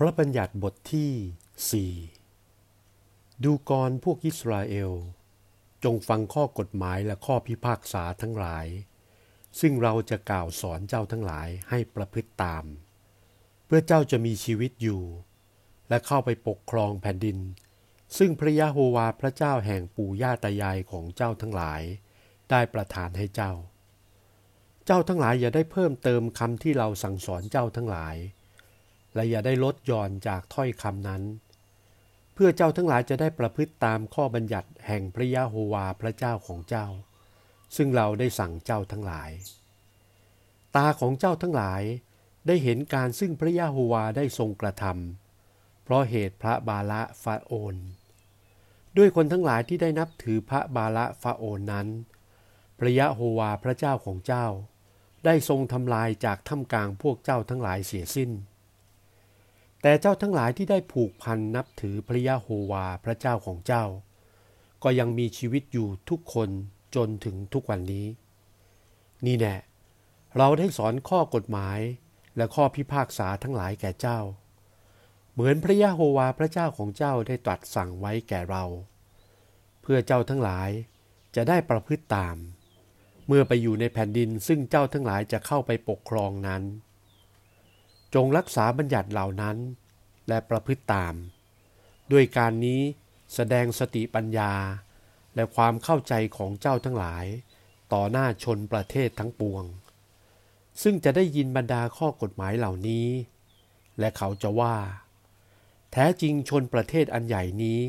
พระบัญญัติบทที่สี่ดูกรพวกอิสราเอล จงฟังข้อกฎหมายและข้อพิพากษาทั้งหลาย ซึ่งเราจะกล่าวสอนเจ้าทั้งหลายให้ประพฤติตาม เพื่อเจ้าจะมีชีวิตอยู่ และเข้าไปปกครองแผ่นดิน ซึ่งพระยะโฮวาพระเจ้าแห่งปู่ย่าตายายของเจ้าทั้งหลาย ได้ประทานให้เจ้า เจ้าทั้งหลายอย่าได้เพิ่มเติมคำที่เราสั่งสอนเจ้าทั้งหลาย และอย่าได้ลดหย่อนจากถ้อยคำนั้น เพื่อเจ้าทั้งหลายจะได้ประพฤติตามข้อบัญญัติแห่งพระยะโฮวาพระเจ้าของเจ้า ซึ่งเราได้สั่งเจ้าทั้งหลาย ตาของเจ้าทั้งหลายได้เห็นการซึ่งพระยะโฮวาได้ทรงกระทำเพราะเหตุพระบาละฟาโอนด้วยคนทั้งหลายที่ได้นับถือพระบาละฟาโอนนั้น พระยะโฮวาพระเจ้าของเจ้า ได้ทรงทำลายจากถ้ำกลางพวกเจ้าทั้งหลายเสียสิ้น แต่เจ้าทั้งหลายที่ได้ผูกพันนับถือพระยะโฮวาพระเจ้าของเจ้า ก็ยังมีชีวิตอยู่ทุกคนจนถึงทุกวันนี้ นี่แน่เราได้สอนข้อกฎหมายและข้อพิพากษาทั้งหลายแก่เจ้า เหมือนพระยะโฮวาพระเจ้าของเจ้าได้ตรัสสั่งไว้แก่เรา เพื่อเจ้าทั้งหลายจะได้ประพฤติตาม เมื่อไปอยู่ในแผ่นดินซึ่งเจ้าทั้งหลายจะเข้าไปปกครองนั้น จงรักษาบัญญัติเหล่านั้น และประพฤติตาม ด้วยการนี้แสดงสติปัญญา และความเข้าใจของเจ้าทั้งหลาย ต่อหน้าชนประเทศทั้งปวง ซึ่งจะได้ยินบรรดาข้อกฎหมายเหล่านี้ และเขาจะว่า แท้จริงชนประเทศอันใหญ่นี้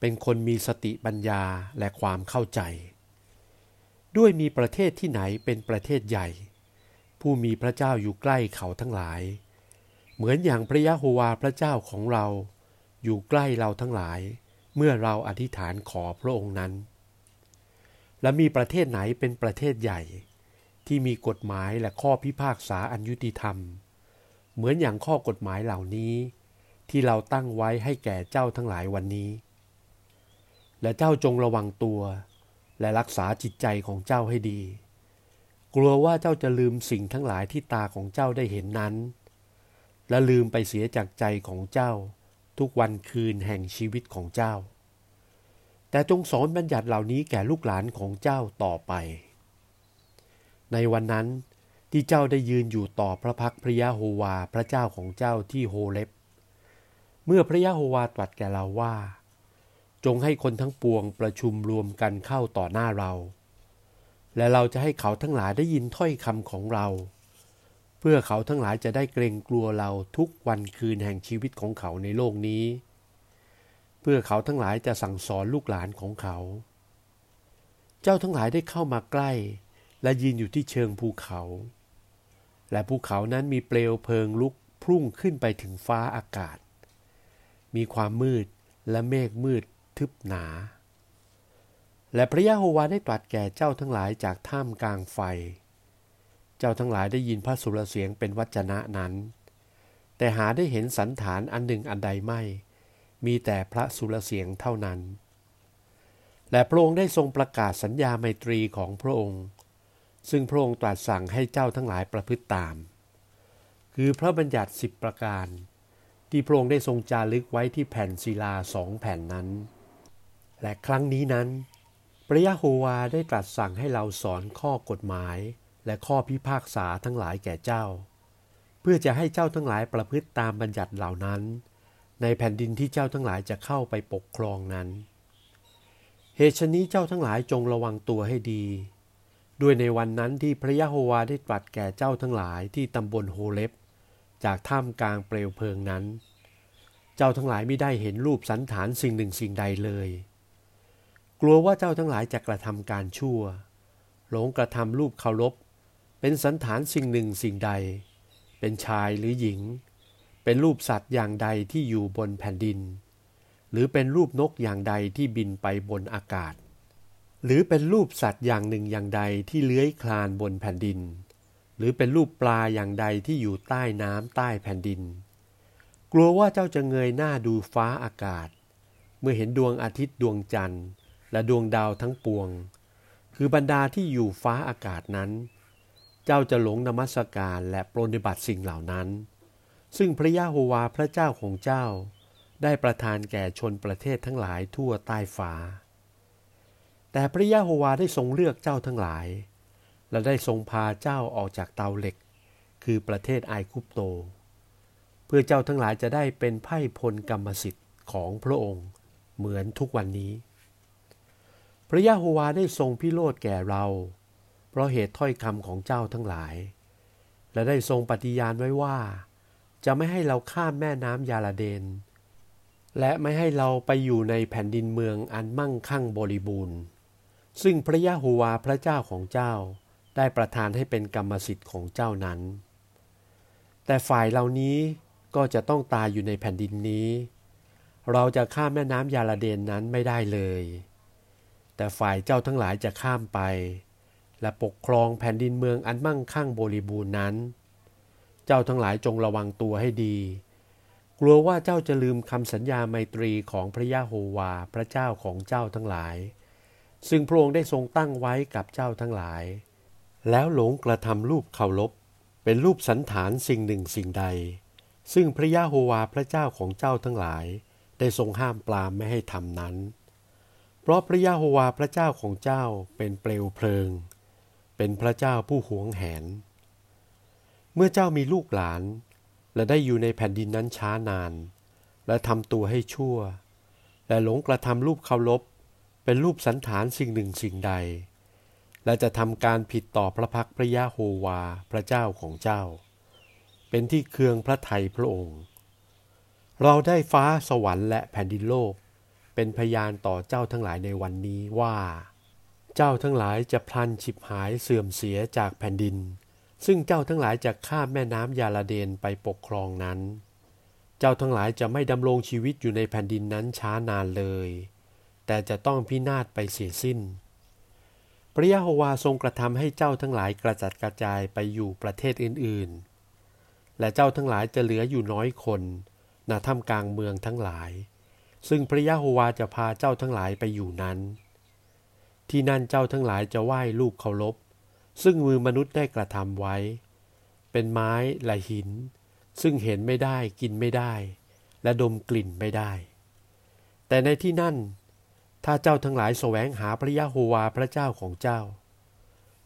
เป็นคนมีสติปัญญาและความเข้าใจ ด้วยมีประเทศที่ไหนเป็นประเทศใหญ่ ผู้มีพระเจ้าอยู่ใกล้เขาทั้งหลาย เหมือนอย่างพระยะโฮวาพระเจ้าของเรา อยู่ใกล้เราทั้งหลาย เมื่อเราอธิษฐานขอพระองค์นั้น และมีประเทศไหนเป็นประเทศใหญ่ ที่มีกฎหมายและข้อพิพากษาอันยุติธรรม เหมือนอย่างข้อกฎหมายเหล่านี้ ที่เราตั้งไว้ให้แก่เจ้าทั้งหลายวันนี้ และเจ้าจงระวังตัว และรักษาจิตใจของเจ้าให้ดี กลัวว่าเจ้าจะลืมสิ่งทั้งหลายที่ตาของเจ้าได้เห็นนั้น และลืมไปเสียจากใจของเจ้า ทุกวันคืนแห่งชีวิตของเจ้า แต่จงสอนบัญญัติเหล่านี้แก่ลูกหลานของเจ้าต่อไป ในวันนั้นที่เจ้าได้ยืนอยู่ต่อพระพักพระยะโฮวาพระเจ้าของเจ้าที่โฮเลบเมื่อพระยะโฮวาตรัสแก่เราว่า จงให้คนทั้งปวงประชุมรวมกันเข้าต่อหน้าเรา และเราจะให้เขาทั้งหลายได้ยินถ้อยคำของเรา เพื่อเขาทั้งหลายจะได้เกรงกลัวเราทุกวันคืนแห่งชีวิตของเขาในโลกนี้ เพื่อเขาทั้งหลายจะสั่งสอนลูกหลานของเขา เจ้าทั้งหลายได้เข้ามาใกล้ และยืนอยู่ที่เชิงภูเขา และภูเขานั้นมีเปลวเพลิงลุกพุ่งขึ้นไปถึงฟ้าอากาศ มีความมืดและเมฆมืดทึบหนา และพระยะโฮวาได้ตรัสแก่เจ้าทั้งหลายจากท่ามกลางไฟ เจ้าทั้งหลายได้ยินพระสุรเสียงเป็นวัจนะนั้น แต่หาได้เห็นสันฐานอันหนึ่งอันใดไม่ มีแต่พระสุรเสียงเท่านั้น และพระองค์ได้ทรงประกาศสัญญาไมตรีของพระองค์ ซึ่งพระองค์ตรัสสั่งให้เจ้าทั้งหลายประพฤติตาม คือพระบัญญัติสิบประการ ที่พระองค์ได้ทรงจารึกไว้ที่แผ่นศิลาสองแผ่นนั้น และครั้งนี้นั้น พระยะโฮวาได้ตรัสสั่งให้เราสอนข้อกฎหมาย และข้อพิพากษาทั้งหลายแก่เจ้า เพื่อจะให้เจ้าทั้งหลายประพฤติตามบัญญัติเหล่านั้น ในแผ่นดินที่เจ้าทั้งหลายจะเข้าไปปกครองนั้น เหตุชนี้เจ้าทั้งหลายจงระวังตัวให้ดี ด้วยในวันนั้นที่พระยะโฮวาได้ตรัสแก่เจ้าทั้งหลายที่ตำบลโฮเลบจากท่ามกลางเปลวเพลิงนั้น เจ้าทั้งหลายไม่ได้เห็นรูปสันฐานสิ่งหนึ่งสิ่งใดเลย กลัวว่าเจ้าทั้งหลายจะกระทำการชั่ว หลงกระทำรูปเคารพ เป็นสันฐานสิ่งหนึ่งสิ่งใด เป็นชายหรือหญิง เป็นรูปสัตว์อย่างใดที่อยู่บนแผ่นดิน หรือเป็นรูปนกอย่างใดที่บินไปบนอากาศ หรือเป็นรูปสัตว์อย่างหนึ่งอย่างใดที่เลื้อยคลานบนแผ่นดิน หรือเป็นรูปปลาอย่างใดที่อยู่ใต้น้ำใต้แผ่นดิน กลัวว่าเจ้าจะเงยหน้าดูฟ้าอากาศ เมื่อเห็นดวงอาทิตย์ดวงจันทร์ และดวงดาวทั้งปวง คือบรรดาที่อยู่ฟ้าอากาศนั้น เจ้าจะหลงนมัสการและปรนิบัติสิ่งเหล่านั้น ซึ่งพระยะโฮวาพระเจ้าของเจ้า ได้ประทานแก่ชนประเทศทั้งหลายทั่วใต้ฟ้า แต่พระยะโฮวาได้ทรงเลือกเจ้าทั้งหลาย และได้ทรงพาเจ้าออกจากเตาเหล็ก คือประเทศไอคุปโต เพื่อเจ้าทั้งหลายจะได้เป็นไพ่พลกรรมสิทธิ์ของพระองค์ เหมือนทุกวันนี้ พระยะโฮวาได้ทรงพิโรธแก่เรา เพราะเหตุถ้อยคำของเจ้าทั้งหลาย และได้ทรงปฏิญาณไว้ว่า จะไม่ให้เราข้ามแม่น้ำยาลาเดน และไม่ให้เราไปอยู่ในแผ่นดินเมืองอันมั่งคั่งบริบูรณ์ ซึ่งพระยะโฮวาพระเจ้าของเจ้าได้ประทานให้เป็นกรรมสิทธิ์ของเจ้านั้น แต่ฝ่ายเหล่านี้ก็จะต้องตายอยู่ในแผ่นดินนี้ เราจะข้ามแม่น้ำยาลาเดนนั้นไม่ได้เลย แต่ฝ่ายเจ้าทั้งหลายจะข้ามไป และปกครองแผ่นดินเมืองอันมั่งคั่งบริบูรณ์นั้น เจ้าทั้งหลายจงระวังตัวให้ดี กลัวว่าเจ้าจะลืมคำสัญญาไมตรีของพระยะโฮวาพระเจ้าของเจ้าทั้งหลาย ซึ่งพระองค์ได้ทรงตั้งไว้กับเจ้าทั้งหลาย แล้วหลงกระทำรูปเคารพเป็นรูปสันฐานสิ่งหนึ่งสิ่งใด ซึ่งพระยะโฮวาพระเจ้าของเจ้าทั้งหลาย ได้ทรงห้ามปรามไม่ให้ทำนั้น เพราะพระยาโฮวาพระเจ้าของเจ้าเป็นเปลวเพลิง เป็นพระเจ้าผู้หวงแหน เมื่อเจ้ามีลูกหลาน และได้อยู่ในแผ่นดินนั้นช้านาน และทำตัวให้ชั่ว และหลงกระทำรูปเคารพเป็นรูปสันฐานสิ่งหนึ่งสิ่งใด และจะทำการผิดต่อพระพักพระยาโฮวาพระเจ้าของเจ้า เป็นที่เคืองพระไทยพระองค์ เราได้ฟ้าสวรรค์และแผ่นดินโลก เป็นพยานต่อเจ้าทั้งหลายในวันนี้ว่า เจ้าทั้งหลายจะพลันฉิบหายเสื่อมเสียจากแผ่นดิน ซึ่งเจ้าทั้งหลายจะข้ามแม่น้ำยาลาเดนไปปกครองนั้น เจ้าทั้งหลายจะไม่ดำรงชีวิตอยู่ในแผ่นดินนั้นช้านานเลย แต่จะต้องพินาศไปเสียสิ้น พระยะโฮวาทรงกระทำให้เจ้าทั้งหลายกระจัดกระจายไปอยู่ประเทศอื่นๆ และเจ้าทั้งหลายจะเหลืออยู่น้อยคนณถ้ำกลางเมืองทั้งหลาย ซึ่งพระยะโฮวาจะพาเจ้าทั้งหลายไปอยู่นั้น ที่นั่นเจ้าทั้งหลายจะไหว้รูปเคารพ ซึ่งมือมนุษย์ได้กระทำไว้ เป็นไม้และหิน ซึ่งเห็นไม่ได้กินไม่ได้ และดมกลิ่นไม่ได้ แต่ในที่นั่น ถ้าเจ้าทั้งหลายแสวงหาพระยะโฮวาพระเจ้าของเจ้า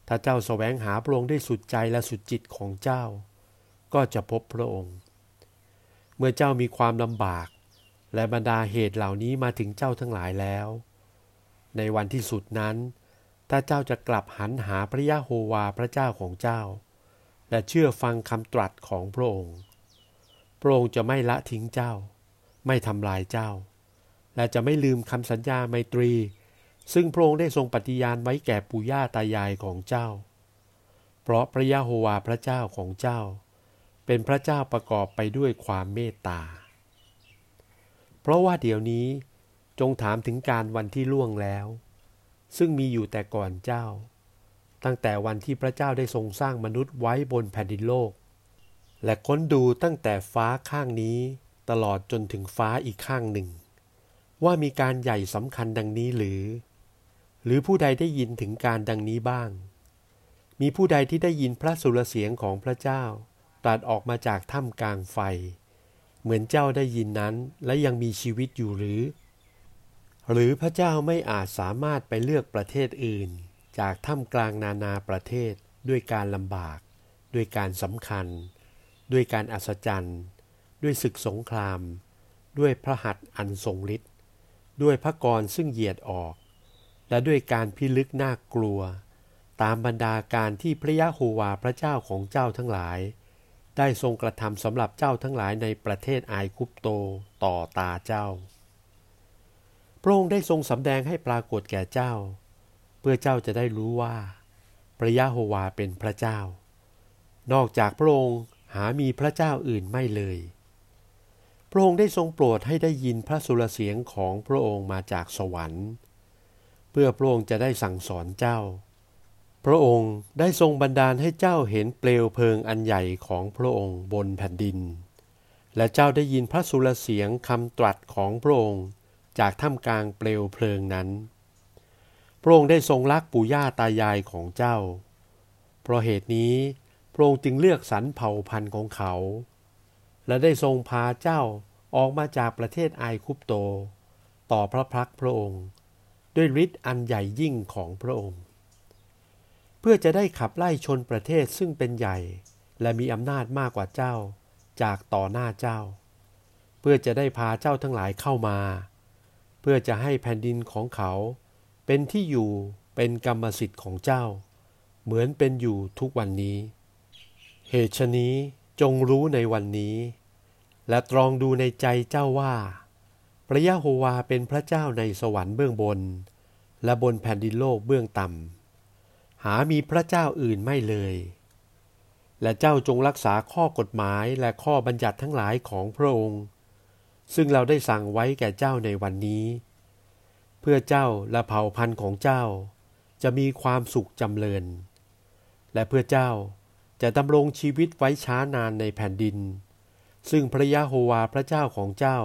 ถ้าเจ้าแสวงหาพระองค์ได้สุดใจและสุดจิตของเจ้า ก็จะพบพระองค์ เมื่อเจ้ามีความลำบาก และบรรดาเหตุเหล่านี้มาถึงเจ้าทั้งหลายแล้ว ในวันที่สุดนั้น ถ้าเจ้าจะกลับหันหาพระยะโฮวาพระเจ้าของเจ้า และเชื่อฟังคำตรัสของพระองค์ พระองค์จะไม่ละทิ้งเจ้า ไม่ทำลายเจ้า และจะไม่ลืมคำสัญญาไมตรี ซึ่งพระองค์ได้ทรงปฏิญาณไว้แก่ปู่ย่าตายายของเจ้า เพราะพระยะโฮวาพระเจ้าของเจ้า เป็นพระเจ้าประกอบไปด้วยความเมตตา เพราะว่าเดี๋ยวนี้จงถามถึงการวันที่ล่วงแล้ว ซึ่งมีอยู่แต่ก่อนเจ้า ตั้งแต่วันที่พระเจ้าได้ทรงสร้างมนุษย์ไว้บนแผ่นดินโลก และค้นดูตั้งแต่ฟ้าข้างนี้ตลอดจนถึงฟ้าอีกข้างหนึ่ง ว่ามีการใหญ่สำคัญดังนี้หรือ หรือผู้ใดได้ยินถึงการดังนี้บ้าง มีผู้ใดที่ได้ยินพระสุรเสียงของพระเจ้าตัดออกมาจากถ้ำกลางไฟ เหมือนเจ้าได้ยินนั้น และยังมีชีวิตอยู่หรือ หรือพระเจ้าไม่อาจสามารถไปเลือกประเทศอื่น จากถ้ำกลางนานาประเทศด้วยการลำบาก ด้วยการสำคัญ ด้วยการอัศจรรย์ ด้วยศึกสงคราม ด้วยพระหัตถ์อันทรงฤทธิ์ด้วยพระกรซึ่งเหยียดออก และด้วยการพิลึกน่ากลัว ตามบรรดาการที่พระยะโฮวาพระเจ้าของเจ้าทั้งหลาย ได้ทรงกระทำสำหรับเจ้าทั้งหลายในประเทศไอคุปโตต่อตาเจ้า พระองค์ได้ทรงสำแดงให้ปรากฏแก่เจ้า เพื่อเจ้าจะได้รู้ว่า พระยะโฮวาเป็นพระเจ้า นอกจากพระองค์หามีพระเจ้าอื่นไม่เลย พระองค์ได้ทรงโปรดให้ได้ยินพระสุรเสียงของพระองค์มาจากสวรรค์ เพื่อพระองค์จะได้สั่งสอนเจ้า พระองค์ได้ทรงบันดาลให้เจ้าเห็นเปลวเพลิงอันใหญ่ของพระองค์บนแผ่นดิน และเจ้าได้ยินพระสุรเสียงคำตรัสของพระองค์จากท่ามกลางเปลวเพลิงนั้น พระองค์ได้ทรงรักปู่ย่าตายายของเจ้า เพราะเหตุนี้พระองค์จึงเลือกสรรเผ่าพันธุ์ของเขา และได้ทรงพาเจ้าออกมาจากประเทศไอคุปโต ต่อพระพักพระองค์ ด้วยฤทธิ์อันใหญ่ยิ่งของพระองค์ พื่อจะได้ขับไล่ชนประเทศซึ่งเป็นใหญ่ และมีอำนาจมากกว่าเจ้า จากต่อหน้าเจ้า เพื่อจะได้พาเจ้าทั้งหลายเข้ามา เพื่อจะให้แผ่นดินของเขา เป็นที่อยู่เป็นกรรมสิทธิ์ของเจ้า เหมือนเป็นอยู่ทุกวันนี้ เหตุฉนี้จงรู้ในวันนี้ และตรองดูในใจเจ้าว่า พระยะโฮวาเป็นพระเจ้าในสวรรค์เบื้องบน และบนแผ่นดินโลกเบื้องต่ำามีพระเจ้าอื่นไม่เลย และเจ้าจงรักษาข้อกฎหมายและข้อบัญญัติทั้งหลายของพระองค์ ซึ่งเราได้สั่งไว้แก่เจ้าในวันนี้ เพื่อเจ้าและเผ่าพันธุ์ของเจ้า จะมีความสุขจำเริญ และเพื่อเจ้าจะดำรงชีวิตไว้ช้านานในแผ่นดิน ซึ่งพระยะโฮวาพระเจ้าของเจ้า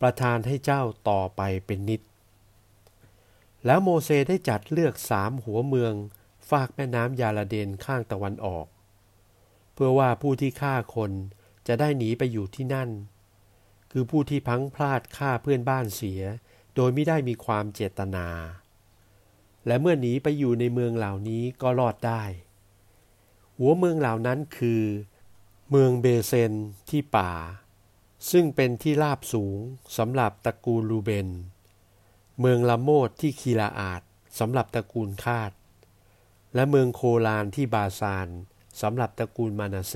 ประทานให้เจ้าต่อไปเป็นนิด แล้วโมเสสได้จัดเลือกสามหัวเมือง ฝากแม่น้ำยาลาเดนข้างตะวันออก เพื่อว่าผู้ที่ฆ่าคนจะได้หนีไปอยู่ที่นั่น คือผู้ที่พังพลาดฆ่าเพื่อนบ้านเสีย โดยไม่ได้มีความเจตนา และเมื่อหนีไปอยู่ในเมืองเหล่านี้ก็รอดได้ หัวเมืองเหล่านั้นคือ เมืองเบเซนที่ป่า ซึ่งเป็นที่ราบสูงสำหรับตระกูลลูเบน เมืองละโมดที่คีลาอาดสำหรับตระกูลคาด และเมืองโคลานที่บาซานสำหรับตระกูลมานาเซ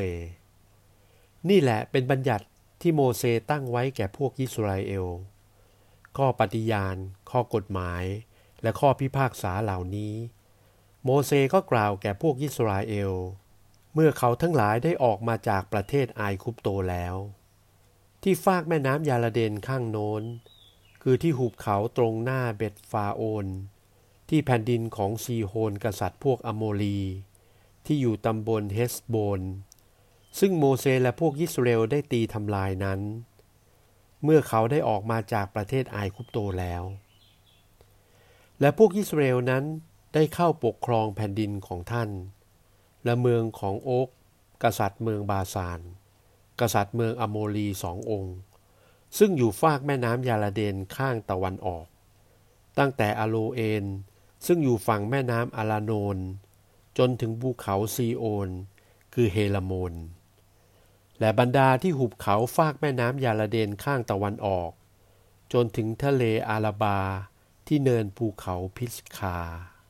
นี่แหละเป็นบัญญัติที่โมเสตั้งไว้แก่พวกยิสราเอล ข้อปฏิญาณ ข้อกฎหมาย และข้อพิพากษาเหล่านี้ โมเสก็กล่าวแก่พวกยิสราเอล เมื่อเขาทั้งหลายได้ออกมาจากประเทศไอคุปโตแล้ว ที่ฟากแม่น้ำยาลาเดนข้างโน้น คือที่หุบเขาตรงหน้าเบตฟาโอน ที่แผ่นดินของซีโฮนกษัตริย์พวกอโมลีที่อยู่ตำบลเฮสโบน ซึ่งโมเสสและพวกยิสราเอลได้ตีทำลายนั้น เมื่อเขาได้ออกมาจากประเทศไอคุปโตแล้ว และพวกยิสราเอลนั้นได้เข้าปกครองแผ่นดินของท่าน และเมืองของโอ๊กกษัตริย์เมืองบาซาน กษัตริย์เมืองอโมลีสององค์ ซึ่งอยู่ฟากแม่น้ำยาลาเดนข้างตะวันออก ตั้งแต่อาโรเออร์ ซึ่งอยู่ฝั่งแม่น้ำอารโนน จนถึงภูเขาซีโอน คือเฮอร์โมน และบรรดาที่หุบเขาฟากแม่น้ำยาระเดนข้างตะวันออก จนถึงทะเลอาราบาที่เนินภูเขาปิสกา